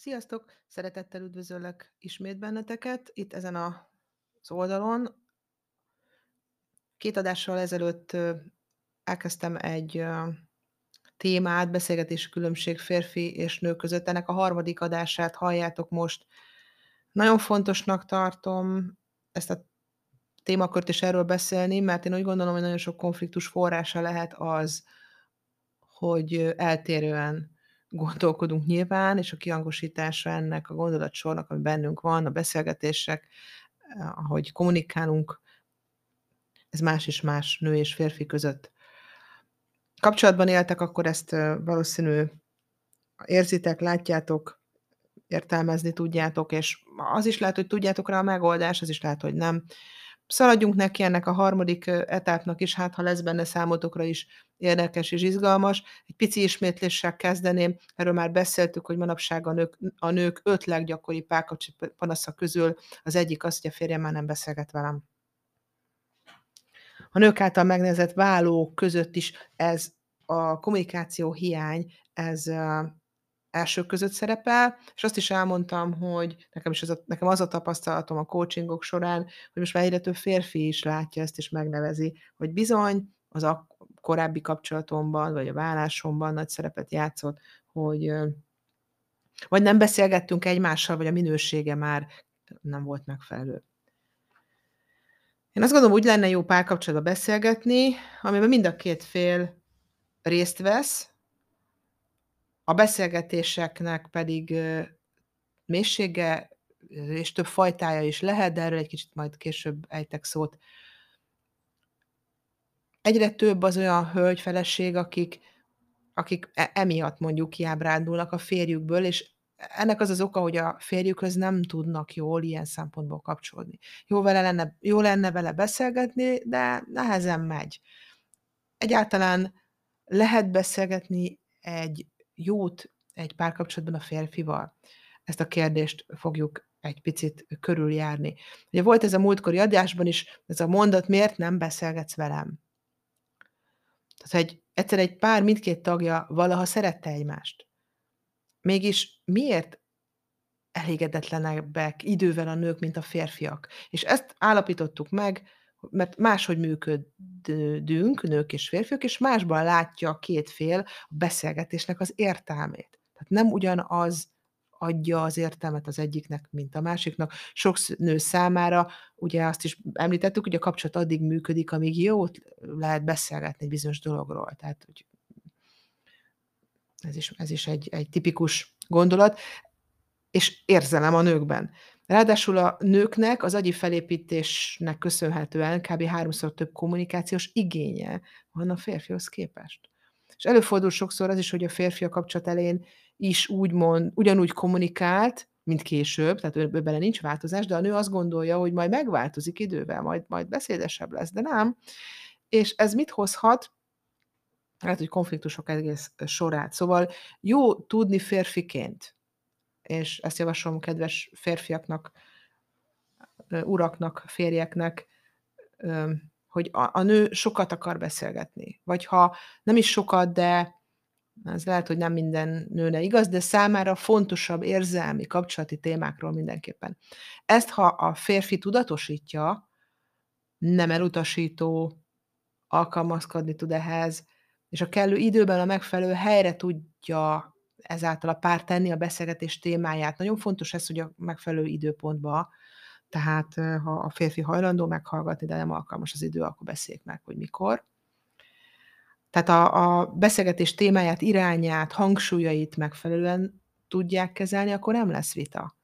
Sziasztok! Szeretettel üdvözöllek ismét benneteket itt ezen a az oldalon. Két adással ezelőtt elkezdtem egy témát, beszélgetési különbség férfi és nő között. Ennek a harmadik adását halljátok most. Nagyon fontosnak tartom ezt a témakört is erről beszélni, mert én úgy gondolom, hogy nagyon sok konfliktus forrása lehet az, hogy eltérően gondolkodunk nyilván, és a kihangosítása ennek a gondolatsornak, ami bennünk van, a beszélgetések, eh, ahogy kommunikálunk, ez más és más nő és férfi között. Kapcsolatban éltek, akkor ezt eh, valószínű érzitek, látjátok, értelmezni tudjátok, és az is lehet, hogy tudjátok rá a megoldás, az is lehet, hogy nem. Szaladjunk neki ennek a harmadik etapnak is, hát ha lesz benne számotokra is érdekes és izgalmas. Egy pici ismétléssel kezdeném, erről már beszéltük, hogy manapság a nők, a nők öt leggyakori párkapcsi panasza közül az egyik az, hogy a férjem már nem beszélget velem. A nők által megnevezett vállók között is ez a kommunikáció hiány, ez elsők között szerepel, és azt is elmondtam, hogy nekem, is az a, nekem az a tapasztalatom a coachingok során, hogy most már egyre több férfi is látja ezt, és megnevezi, hogy bizony az a korábbi kapcsolatomban, vagy a vállásomban nagy szerepet játszott, hogy vagy nem beszélgettünk egymással, vagy a minősége már nem volt megfelelő. Én azt gondolom, úgy lenne jó párkapcsolatban beszélgetni, amiben mind a két fél részt vesz, a beszélgetéseknek pedig mélysége és több fajtája is lehet, de erről egy kicsit majd később ejtek szót. Egyre több az olyan hölgyfeleség, akik, akik e, emiatt mondjuk kiábrándulnak a férjükből, és ennek az az oka, hogy a férjükhöz nem tudnak jól ilyen szempontból kapcsolódni. Jó, vele lenne, jó lenne vele beszélgetni, de nehezen megy. Egyáltalán lehet beszélgetni egy jót egy párkapcsolatban a férfival? Ezt a kérdést fogjuk egy picit körüljárni. Ugye volt ez a múltkori adásban is, ez a mondat, miért nem beszélgetsz velem? Tehát, hogy egyszer egy pár mindkét tagja valaha szerette egymást. Mégis miért elégedetlenebbek idővel a nők, mint a férfiak? És ezt állapítottuk meg, mert máshogy működünk, nők és férfiak, és másban látja a két fél a beszélgetésnek az értelmét. Tehát nem ugyanaz adja az értelmet az egyiknek, mint a másiknak. Sok nő számára, ugye azt is említettük, hogy a kapcsolat addig működik, amíg jó lehet beszélgetni egy bizonyos dologról. Tehát, hogy ez is, ez is egy, egy tipikus gondolat, és érzelem a nőkben. Ráadásul a nőknek az agyi felépítésnek köszönhetően kb. háromszor több kommunikációs igénye van a férfihoz képest. És előfordul sokszor az is, hogy a férfi a kapcsolat elején is úgymond, ugyanúgy kommunikált, mint később, tehát bele nincs változás, de a nő azt gondolja, hogy majd megváltozik idővel, majd, majd beszédesebb lesz, de nem. És ez mit hozhat? Hát, hogy konfliktusok egész sorát. Szóval jó tudni férfiként, és ezt javaslom kedves férfiaknak, uraknak, férjeknek, hogy a, a nő sokat akar beszélgetni. Vagy ha nem is sokat, de ez lehet, hogy nem minden nőne igaz, de számára fontosabb érzelmi, kapcsolati témákról mindenképpen. Ezt, ha a férfi tudatosítja, nem elutasító, alkalmazkodni tud ehhez, és a kellő időben a megfelelő helyre tudja ezáltal a pár tenni a beszélgetés témáját. Nagyon fontos ez, hogy a megfelelő időpontba, tehát ha a férfi hajlandó meghallgatni, de nem alkalmas az idő, akkor beszéljük meg, hogy mikor. Tehát a, a beszélgetés témáját, irányát, hangsúlyait megfelelően tudják kezelni, akkor nem lesz vita.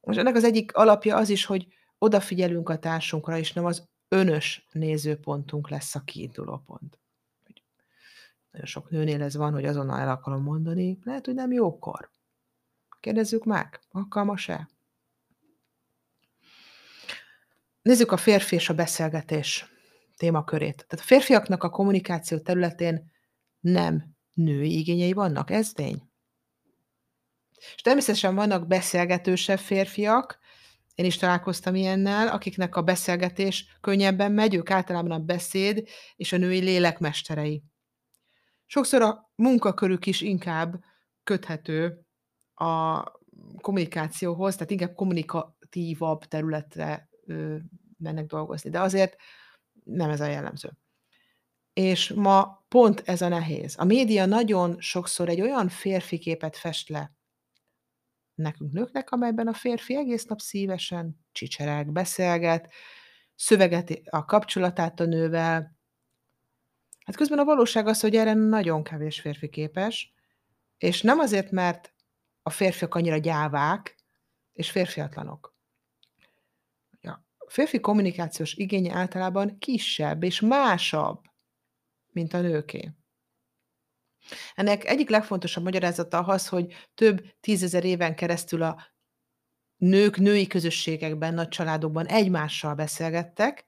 Most ennek az egyik alapja az is, hogy odafigyelünk a társunkra, és nem az önös nézőpontunk lesz a kiinduló pont. Nagyon sok nőnél ez van, hogy azonnal el akarom mondani, lehet, hogy nem jókor. Kérdezzük meg, alkalmas-e? Nézzük a férfi és a beszélgetés témakörét. Tehát a férfiaknak a kommunikáció területén nem női igényei vannak, ez tény. És természetesen vannak beszélgetősebb férfiak, én is találkoztam ilyennel, akiknek a beszélgetés könnyebben megy, ők általában a beszéd és a női lélekmesterei. Sokszor a munkakörük is inkább köthető a kommunikációhoz, tehát inkább kommunikatívabb területre ö, mennek dolgozni. De azért nem ez a jellemző. És ma pont ez a nehéz. A média nagyon sokszor egy olyan férfi képet fest le nekünk nőknek, amelyben a férfi egész nap szívesen csicsereg, beszélget, szövegeti a kapcsolatát a nővel. Hát közben a valóság az, hogy erre nagyon kevés férfi képes, és nem azért, mert a férfiak annyira gyávák és férfiatlanok. A férfi kommunikációs igénye általában kisebb és másabb, mint a nőké. Ennek egyik legfontosabb magyarázata az, hogy több tízezer éven keresztül a nők női közösségekben, nagy családokban egymással beszélgettek,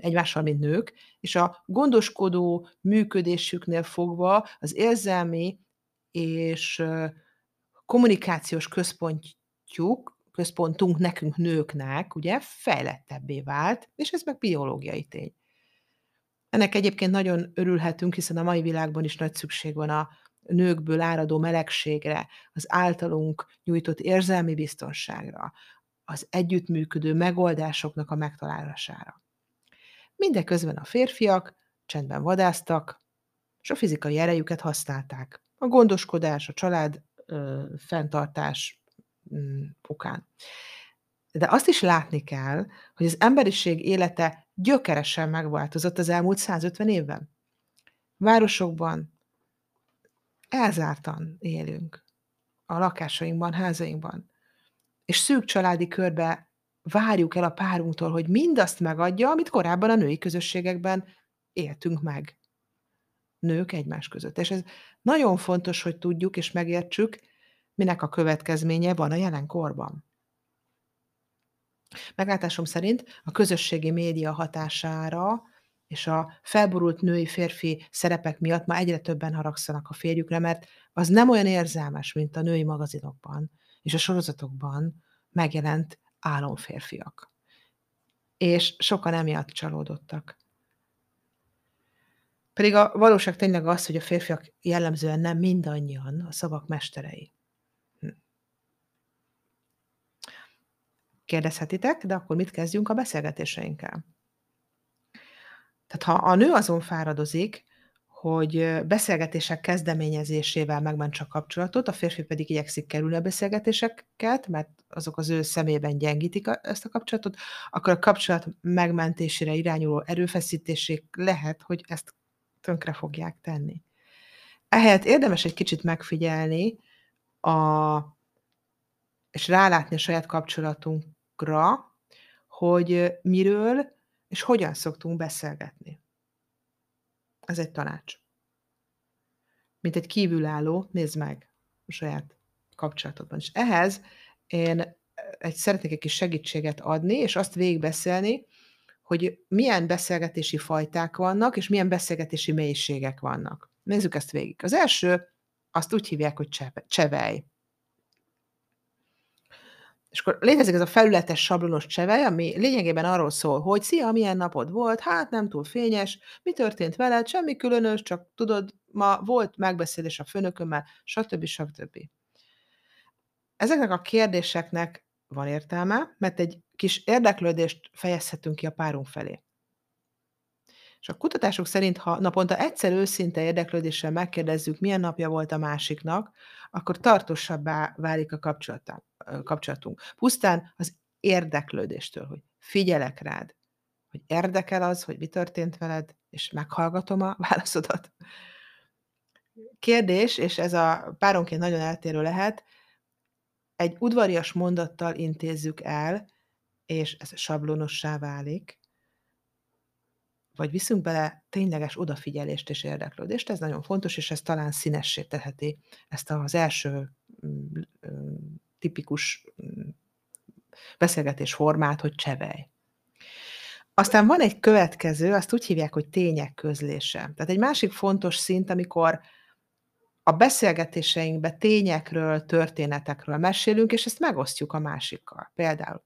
egymással, mint nők, és a gondoskodó működésüknél fogva az érzelmi és kommunikációs központjuk, központunk nekünk nőknek, ugye, fejlettebbé vált, és ez meg biológiai tény. Ennek egyébként nagyon örülhetünk, hiszen a mai világban is nagy szükség van a nőkből áradó melegségre, az általunk nyújtott érzelmi biztonságra, az együttműködő megoldásoknak a megtalálására. Mindeközben a férfiak csendben vadáztak, és a fizikai erejüket használták. A gondoskodás, a család ö, fenntartás mm, okán. De azt is látni kell, hogy az emberiség élete gyökeresen megváltozott az elmúlt 150 évben. Városokban elzártan élünk a lakásainkban, házainkban, és szűk családi körbe várjuk el a párunktól, hogy mindazt megadja, amit korábban a női közösségekben éltünk meg. Nők egymás között. És ez nagyon fontos, hogy tudjuk és megértsük, minek a következménye van a jelenkorban. Meglátásom szerint a közösségi média hatására és a felborult női-férfi szerepek miatt ma egyre többen haragszanak a férjükre, mert az nem olyan érzelmes, mint a női magazinokban és a sorozatokban megjelent álomférfiak. És sokan emiatt csalódottak. Pedig a valóság tényleg az, hogy a férfiak jellemzően nem mindannyian a szavak mesterei. Hm. Kérdezhetitek, de akkor mit kezdjünk a beszélgetéseinkkel? Tehát ha a nő azon fáradozik, hogy beszélgetések kezdeményezésével megmentse a kapcsolatot, a férfi pedig igyekszik kerülni a beszélgetéseket, mert azok az ő szemében gyengítik a, ezt a kapcsolatot, akkor a kapcsolat megmentésére irányuló erőfeszítések lehet, hogy ezt tönkre fogják tenni. Ehelyett érdemes egy kicsit megfigyelni a, és rálátni a saját kapcsolatunkra, hogy miről és hogyan szoktunk beszélgetni. Ez egy tanács. Mint egy kívülálló, nézd meg a saját kapcsolatodban. És ehhez én egy, szeretnék egy kis segítséget adni, és azt végigbeszélni, hogy milyen beszélgetési fajták vannak, és milyen beszélgetési mélységek vannak. Nézzük ezt végig. Az első, azt úgy hívják, hogy csevej. És akkor létezik ez a felületes sablonos csevej, ami lényegében arról szól, hogy szia, milyen napod volt, hát nem túl fényes, mi történt veled, semmi különös, csak tudod, ma volt megbeszélés a főnökömmel, stb. stb. Ezeknek a kérdéseknek van értelme, mert egy kis érdeklődést fejezhetünk ki a párunk felé. És a kutatások szerint, ha naponta egyszer őszinte érdeklődéssel megkérdezzük, milyen napja volt a másiknak, akkor tartósabbá válik a kapcsolatunk. Pusztán az érdeklődéstől, hogy figyelek rád, hogy érdekel az, hogy mi történt veled, és meghallgatom a válaszodat. Kérdés, és ez a páronként nagyon eltérő lehet, egy udvarias mondattal intézzük el, és ez sablonossá válik, vagy viszünk bele tényleges odafigyelést és érdeklődést, ez nagyon fontos, és ez talán színessé teheti ezt az első mm, tipikus mm, beszélgetés formát, hogy csevej. Aztán van egy következő, azt úgy hívják, hogy tények közlése. Tehát egy másik fontos szint, amikor a beszélgetéseinkbe tényekről, történetekről mesélünk, és ezt megosztjuk a másikkal. Például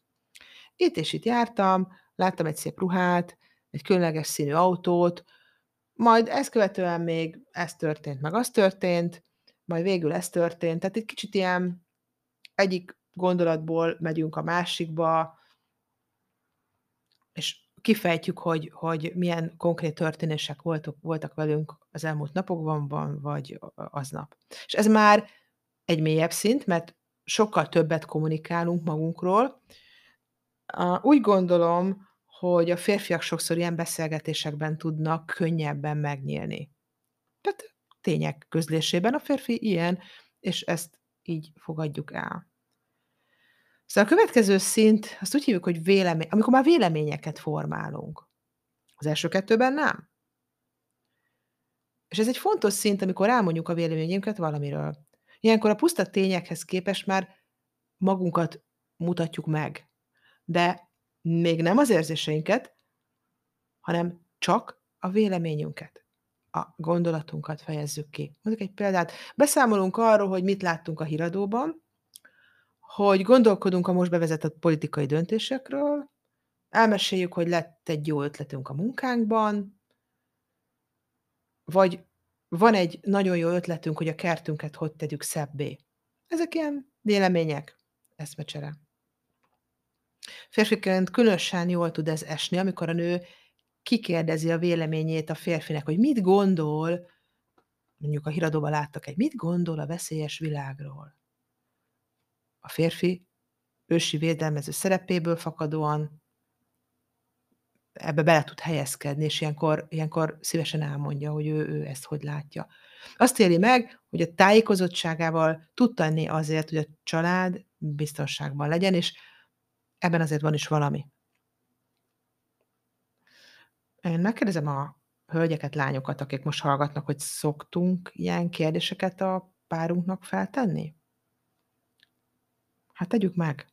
itt és itt jártam, láttam egy szép ruhát, egy különleges színű autót, majd ezt követően még ez történt, meg az történt, majd végül ez történt. Tehát egy kicsit ilyen egyik gondolatból megyünk a másikba, és kifejtjük, hogy, hogy milyen konkrét történések voltak, voltak velünk az elmúlt napokban, vagy aznap. És ez már egy mélyebb szint, mert sokkal többet kommunikálunk magunkról. Úgy gondolom, hogy a férfiak sokszor ilyen beszélgetésekben tudnak könnyebben megnyílni. Tehát tények közlésében a férfi ilyen, és ezt így fogadjuk el. Szóval a következő szint, azt úgy hívjuk, hogy vélemény, amikor már véleményeket formálunk. Az első kettőben nem. És ez egy fontos szint, amikor elmondjuk a véleményünket valamiről. Ilyenkor a puszta tényekhez képest már magunkat mutatjuk meg. De még nem az érzéseinket, hanem csak a véleményünket, a gondolatunkat fejezzük ki. Mondjuk egy példát. Beszámolunk arról, hogy mit láttunk a híradóban, hogy gondolkodunk a most bevezetett politikai döntésekről, elmeséljük, hogy lett egy jó ötletünk a munkánkban, vagy van egy nagyon jó ötletünk, hogy a kertünket hogy tegyük szebbé. Ezek ilyen vélemények, eszmecsere. Férfiként különösen jól tud ez esni, amikor a nő kikérdezi a véleményét a férfinek, hogy mit gondol, mondjuk a híradóban láttak egy, mit gondol a veszélyes világról. A férfi ősi védelmező szerepéből fakadóan ebbe bele tud helyezkedni, és ilyenkor, ilyenkor szívesen elmondja, hogy ő, ő ezt hogy látja. Azt éli meg, hogy a tájékozottságával tud tenni azért, hogy a család biztonságban legyen, és ebben azért van is valami. Én megkérdezem a hölgyeket, lányokat, akik most hallgatnak, hogy szoktunk ilyen kérdéseket a párunknak feltenni? Hát tegyük meg.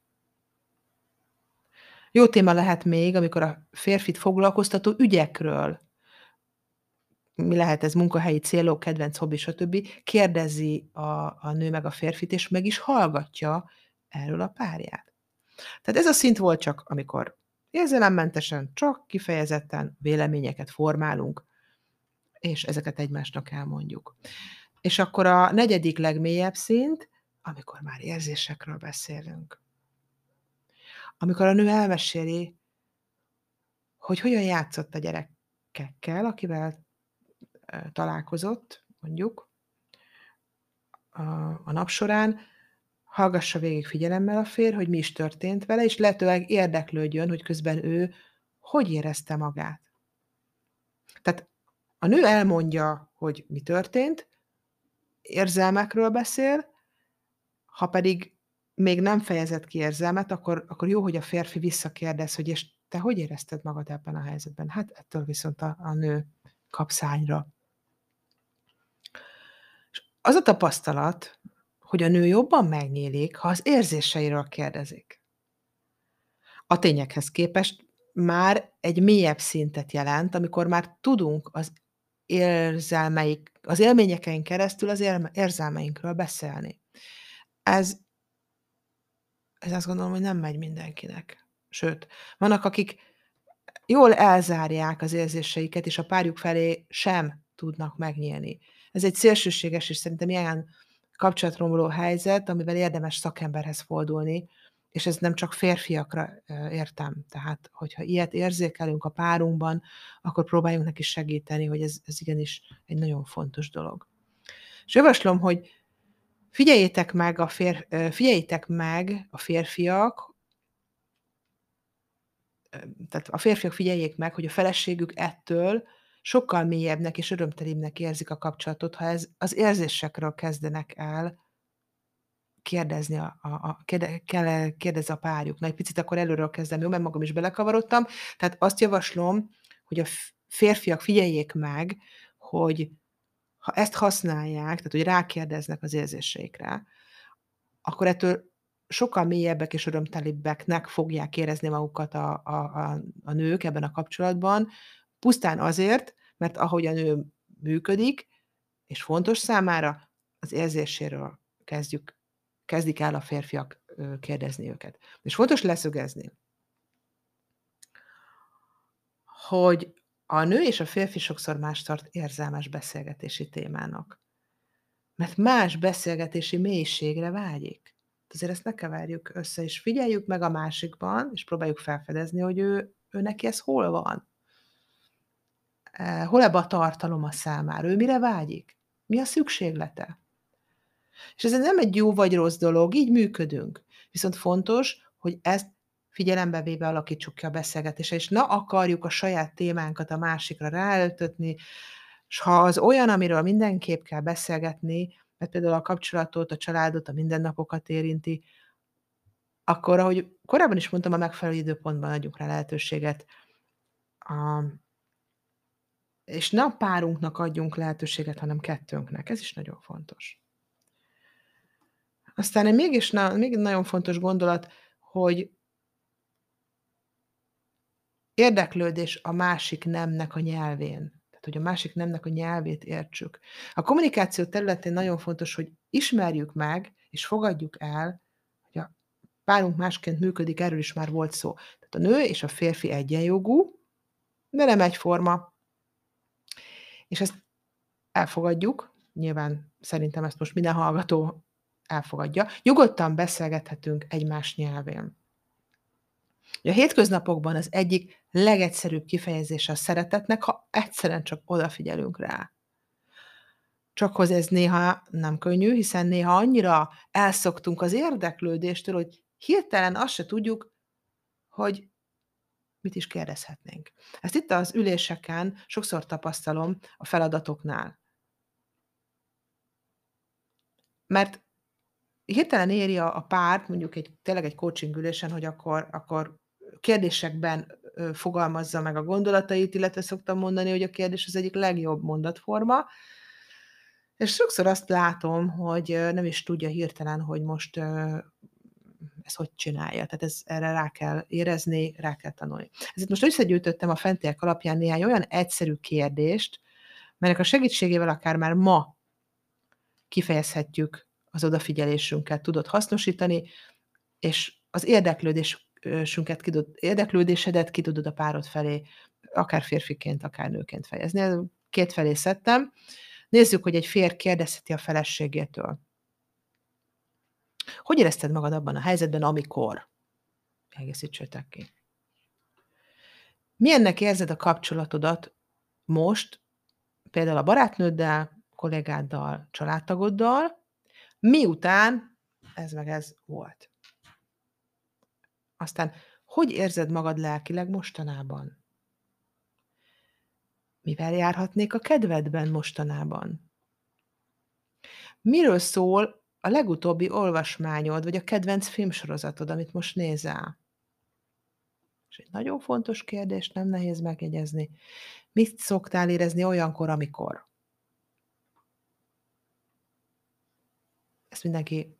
Jó téma lehet még, amikor a férfit foglalkoztató ügyekről, mi lehet ez, munkahelyi célok, kedvenc hobbi, stb. kérdezi a, a nő meg a férfit, és meg is hallgatja erről a párját. Tehát ez a szint volt csak, amikor érzelemmentesen, csak kifejezetten véleményeket formálunk, és ezeket egymásnak elmondjuk. És akkor a negyedik legmélyebb szint, amikor már érzésekről beszélünk. Amikor a nő elmeséli, hogy hogyan játszott a gyerekekkel, akivel találkozott, mondjuk, a, nap során, hallgassa végig figyelemmel a fér, hogy mi is történt vele, és lehetőleg érdeklődjön, hogy közben ő hogy érezte magát. Tehát a nő elmondja, hogy mi történt, érzelmekről beszél, ha pedig még nem fejezett ki érzelmet, akkor, akkor jó, hogy a férfi visszakérdez, hogy és te hogy érezted magad ebben a helyzetben? Hát ettől viszont a, a nő kap szányra. És az a tapasztalat, hogy a nő jobban megnyílik, ha az érzéseiről kérdezik. A tényekhez képest már egy mélyebb szintet jelent, amikor már tudunk az érzelmeik, az élményekeink keresztül az érzelmeinkről beszélni. Ez, ez azt gondolom, hogy nem megy mindenkinek. Sőt, vannak, akik jól elzárják az érzéseiket, és a párjuk felé sem tudnak megnyílni. Ez egy szélsőséges, és szerintem ilyen kapcsolatromló helyzet, amivel érdemes szakemberhez fordulni, és ez nem csak férfiakra értem. Tehát, hogyha ilyet érzékelünk a párunkban, akkor próbáljunk neki segíteni, hogy ez, ez igenis egy nagyon fontos dolog. És javaslom, hogy figyeljétek meg a, fér, figyeljétek meg a férfiak, tehát a férfiak figyeljék meg, hogy a feleségük ettől sokkal mélyebbnek és örömtelibbnek érzik a kapcsolatot, ha ez az érzésekről kezdenek el kérdezni a, a, a kérde, kell kérdez a párjuk. Na, egy picit akkor előről kezdem, jó, mert magam is belekavarodtam. Tehát azt javaslom, hogy a férfiak figyeljék meg, hogy ha ezt használják, tehát hogy rákérdeznek az érzéseikre, akkor ettől sokkal mélyebbek és örömtelibbeknek fogják érezni magukat a, a, a, a nők ebben a kapcsolatban, Pusztán azért, mert ahogy a nő működik, és fontos számára, az érzéséről kezdjük, kezdik el a férfiak kérdezni őket. És fontos leszögezni, hogy a nő és a férfi sokszor más tart érzelmes beszélgetési témának. Mert más beszélgetési mélységre vágyik. Azért ezt ne keverjük össze, és figyeljük meg a másikban, és próbáljuk felfedezni, hogy ő ő neki ez hol van. Hol ebbe a tartalom a számára? Ő mire vágyik? Mi a szükséglete? És ez nem egy jó vagy rossz dolog, így működünk. Viszont fontos, hogy ezt figyelembe véve alakítsuk ki a beszélgetést, és ne akarjuk a saját témánkat a másikra ráöltötni, és ha az olyan, amiről mindenképp kell beszélgetni, mert például a kapcsolatot, a családot, a mindennapokat érinti, akkor, ahogy korábban is mondtam, a megfelelő időpontban adjunk rá lehetőséget. A és ne a párunknak adjunk lehetőséget, hanem kettőnknek. Ez is nagyon fontos. Aztán egy mégis na még nagyon fontos gondolat, hogy érdeklődés a másik nemnek a nyelvén. Tehát, hogy a másik nemnek a nyelvét értsük. A kommunikáció területén nagyon fontos, hogy ismerjük meg és fogadjuk el, hogy a párunk másként működik, erről is már volt szó. Tehát a nő és a férfi egyenjogú, de nem egyforma. És ezt elfogadjuk, nyilván szerintem ezt most minden hallgató elfogadja. Nyugodtan beszélgethetünk egymás nyelvén. A hétköznapokban az egyik legegyszerűbb kifejezése a szeretetnek, ha egyszerűen csak odafigyelünk rá. Csak hogy ez néha nem könnyű, hiszen néha annyira elszoktunk az érdeklődéstől, hogy hirtelen azt se tudjuk, hogy mit is kérdezhetnénk. Ezt itt az üléseken sokszor tapasztalom a feladatoknál. Mert hirtelen éri a, párt, mondjuk egy, tényleg egy coaching ülésen, hogy akkor, akkor kérdésekben fogalmazza meg a gondolatait, illetve szoktam mondani, hogy a kérdés az egyik legjobb mondatforma, és sokszor azt látom, hogy nem is tudja hirtelen, hogy most ezt hogy csinálja. Tehát ez, erre rá kell érezni, rá kell tanulni. Ezért most összegyűjtöttem a fentiek alapján néhány olyan egyszerű kérdést, melynek a segítségével akár már ma kifejezhetjük az odafigyelésünket, tudod hasznosítani, és az érdeklődésünket, ki tudod, érdeklődésedet ki tudod a párod felé, akár férfiként, akár nőként fejezni. Két felé szedtem. Nézzük, hogy egy férj kérdezheti a feleségétől. Hogy érezted magad abban a helyzetben, amikor? Egészítsétek ki. Milyennek érzed a kapcsolatodat most, például a barátnőddel, kollégáddal, családtagoddal, miután ez meg ez volt. Aztán, hogy érzed magad lelkileg mostanában? Mivel járhatnék a kedvedben mostanában? Miről szól a legutóbbi olvasmányod, vagy a kedvenc filmsorozatod, amit most nézel? És egy nagyon fontos kérdés, nem nehéz megjegyezni. Mit szoktál érezni olyankor, amikor? Ezt mindenki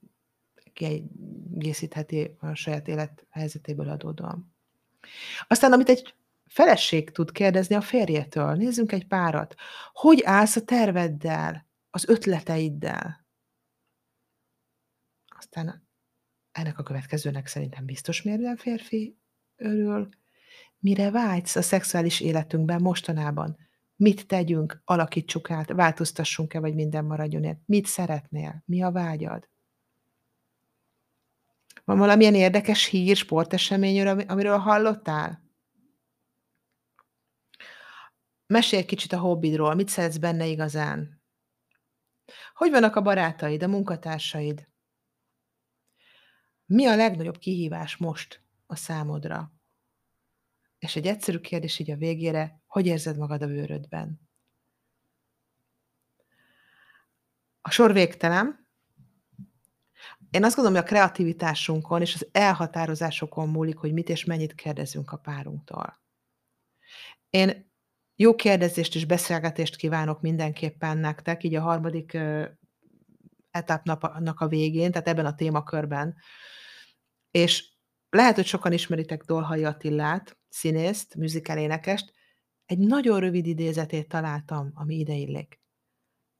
kiegészítheti a saját élethelyzetéből adódóan. Aztán, amit egy feleség tud kérdezni a férjétől, nézzünk egy párat. Hogy állsz a terveddel, az ötleteiddel? Aztán ennek a következőnek szerintem biztos minden férfi örül. Mire vágysz a szexuális életünkben mostanában? Mit tegyünk, alakítsuk át, változtassunk-e, vagy minden maradjon ilyen? Mit szeretnél? Mi a vágyad? Van valamilyen érdekes hír, sporteseményről, amiről hallottál? Mesélj egy kicsit a hobbidról, mit szeretsz benne igazán? Hogy vannak a barátaid, a munkatársaid? Mi a legnagyobb kihívás most a számodra? És egy egyszerű kérdés így a végére, hogy érzed magad a bőrödben? A sor végtelen. Én azt gondolom, hogy a kreativitásunkon és az elhatározásokon múlik, hogy mit és mennyit kérdezünk a párunktól. Én jó kérdezést és beszélgetést kívánok mindenképpen nektek, így a harmadik etapnak a végén, tehát ebben a témakörben. És lehet, hogy sokan ismeritek Dolhai Attillát, színészt, műzikelénekest, egy nagyon rövid idézetét találtam, ami ide.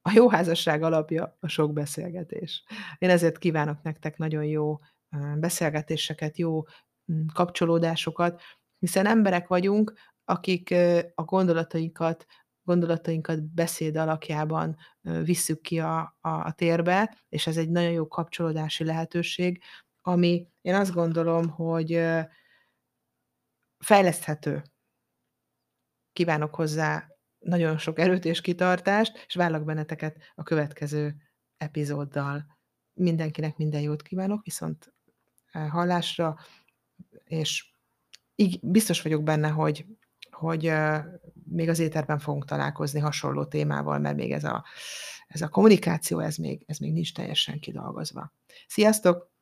A jó házasság alapja a sok beszélgetés. Én ezért kívánok nektek nagyon jó beszélgetéseket, jó mm, kapcsolódásokat, hiszen emberek vagyunk, akik a gondolatainkat gondolatainkat beszéd alakjában visszük ki a a a térbe, és ez egy nagyon jó kapcsolódási lehetőség, ami én azt gondolom, hogy fejleszthető. Kívánok hozzá nagyon sok erőt és kitartást, és várlak benneteket a következő epizóddal. Mindenkinek minden jót kívánok, viszont hallásra, és így biztos vagyok benne, hogy hogy még az éterben fogunk találkozni hasonló témával, mert még ez a ez a kommunikáció, ez még ez még nincs teljesen kidolgozva. Sziasztok!